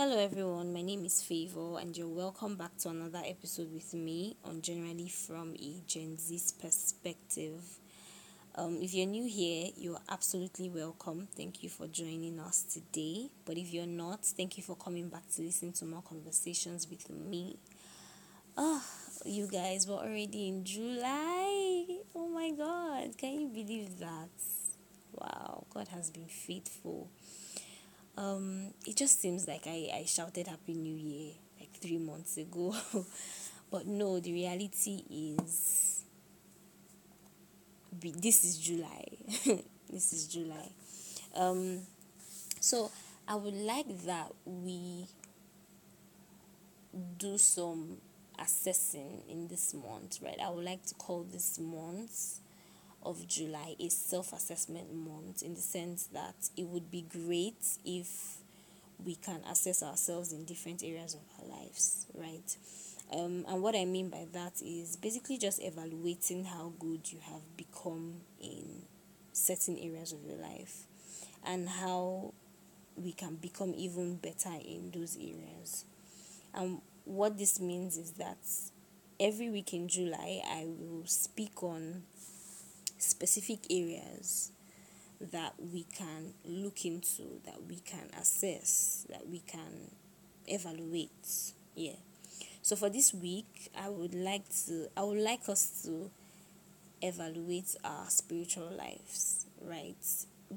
Hello, everyone. My name is Favor, and you're welcome back to another episode with me on Generally from a Gen Z's perspective. Um, if you're new here, you're absolutely welcome. Thank you for joining us today. But if you're not, thank you for coming back to listen to more conversations with me. Oh, you guys, we're already in July. Oh my God, can you believe that? Wow, God has been faithful. Um, it just seems like I, I shouted Happy New Year like three months ago. but no, the reality is this is July. this is July. Um, so I would like that we do some assessing in this month, right? I would like to call this month of July is self assessment month in the sense that it would be great if we can assess ourselves in different areas of our lives, right? Um, and what I mean by that is basically just evaluating how good you have become in certain areas of your life and how we can become even better in those areas. And what this means is that every week in July, I will speak on specific areas that we can look into, that we can assess, that we can evaluate. Yeah. So for this week, I would like to I would like us to evaluate our spiritual lives, right?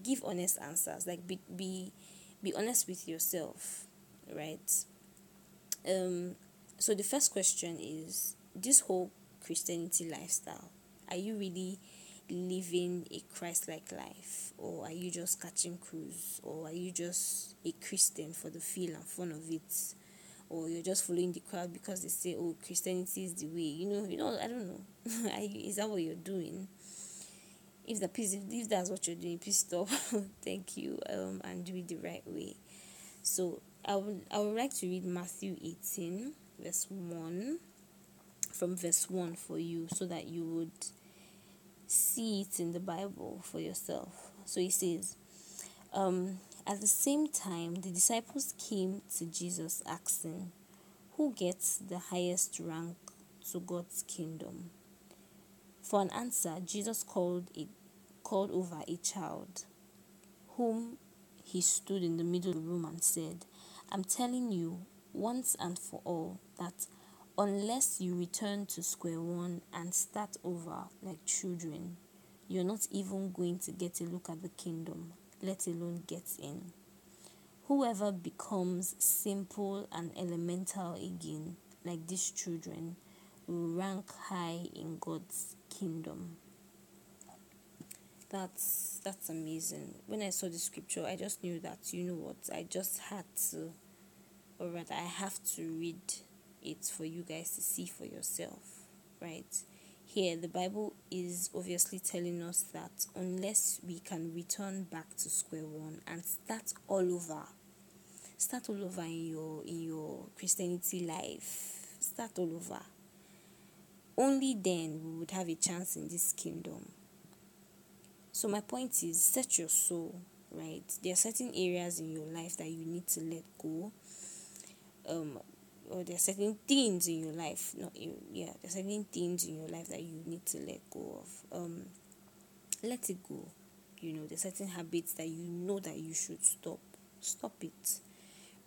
Give honest answers, like be be be honest with yourself, right? Um so the first question is this whole Christianity lifestyle, are you really living a Christ like life? Or are you just catching cruise? Or are you just a Christian for the feel and fun of it? Or you're just following the crowd because they say, oh, Christianity is the way. You know, you know, I don't know. is that what you're doing? If the if that's what you're doing, please stop. Thank you. Um, and do it the right way. So I would I would like to read Matthew 18, verse 1 from verse 1 for you so that you would see it in the Bible for yourself. So he says, um, At the same time, the disciples came to Jesus asking, Who gets the highest rank to God's kingdom? For an answer, Jesus called it called over a child, whom he stood in the middle of the room and said, I'm telling you once and for all that unless you return to square one and start over like children, you're not even going to get a look at the kingdom, let alone get in. Whoever becomes simple and elemental again, like these children, will rank high in God's kingdom. That's that's amazing. When I saw the scripture, I just knew that you know what I just had to, or rather, I have to read it's for you guys to see for yourself, right? Here, the Bible is obviously telling us that unless we can return back to square one and start all over, start all over in your in your Christianity life, start all over. Only then we would have a chance in this kingdom. So my point is set your soul, right? There are certain areas in your life that you need to let go. Um, or there are certain things in your life not you yeah there are certain things in your life that you need to let go of. Um let it go. You know there's certain habits that you know that you should stop. Stop it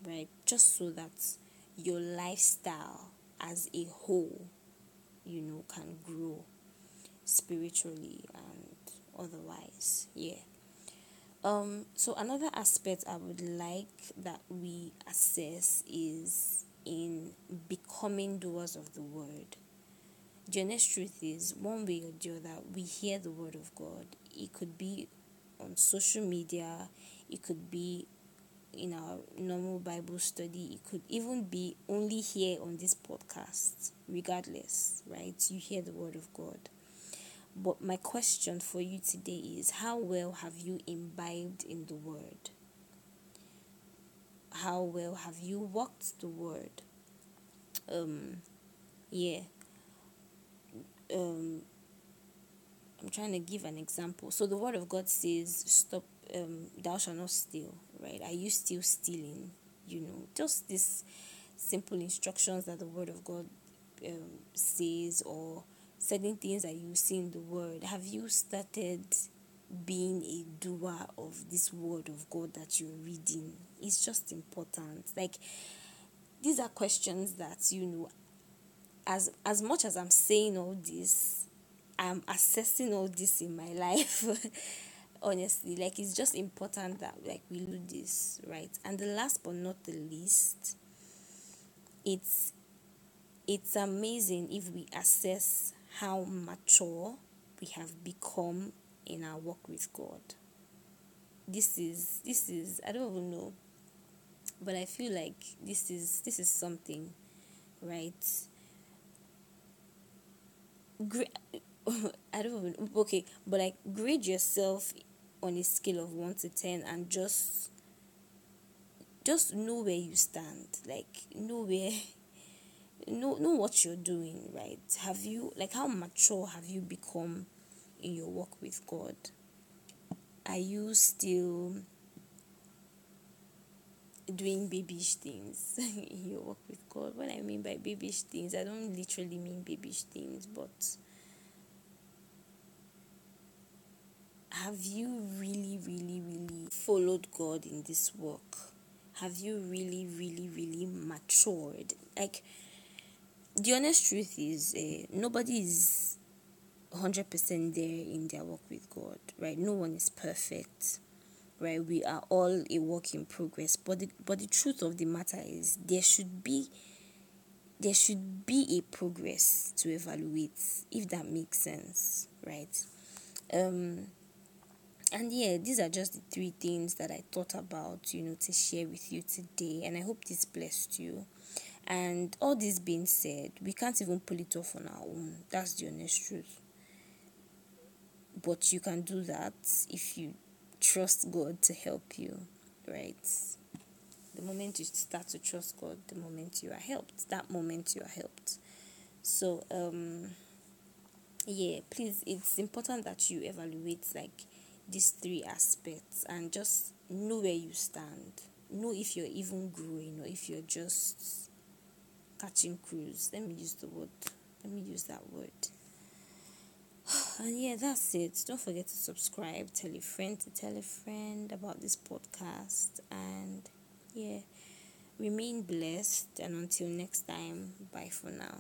right? Just so that your lifestyle as a whole you know can grow spiritually and otherwise yeah. Um so another aspect i would like that we assess is in becoming doers of the word. The honest truth is, one way or the other, we hear the word of God. It could be on social media, it could be in our normal Bible study, it could even be only here on this podcast, regardless, right? You hear the word of God. But my question for you today is how well have you imbibed in the word? How well have you walked the word um yeah um i'm trying to give an example. So the word of god says stop um thou shalt not steal right? Are you still stealing? You know, just these simple instructions that the Word of God um, says or certain things that you see in the Word. Have you started being a doer of this Word of God that you're reading? It's just important. Like, these are questions that, you know, as as much as I'm saying all this, I'm assessing all this in my life. Honestly, like it's just important that like we do this, right? And the last but not the least, it's it's amazing if we assess how mature we have become in our work with God. This is this is I don't even know, but I feel like this is this is something, right? Great. I don't even okay, but like grade yourself on a scale of one to ten and just just know where you stand. Like know where know know what you're doing, right? Have you like how mature have you become in your work with God? Are you still doing babyish things in your work with God? What I mean by babyish things, I don't literally mean babyish things, but have you really, really, really followed God in this work? Have you really, really, really matured? Like, the honest truth is, uh, nobody is 100% there in their work with God, right? No one is perfect, right? We are all a work in progress. But the, but the truth of the matter is, there should be there should be a progress to evaluate if that makes sense right um and yeah, these are just the three things that I thought about, you know, to share with you today. And I hope this blessed you. And all this being said, we can't even pull it off on our own. That's the honest truth. But you can do that if you trust God to help you, right? The moment you start to trust God, the moment you are helped, that moment you are helped. So, um, yeah, please, it's important that you evaluate like these three aspects and just know where you stand. Know if you're even growing or if you're just catching cruise. Let me use the word. Let me use that word. And yeah, that's it. Don't forget to subscribe, tell a friend to tell a friend about this podcast. And yeah, remain blessed. And until next time, bye for now.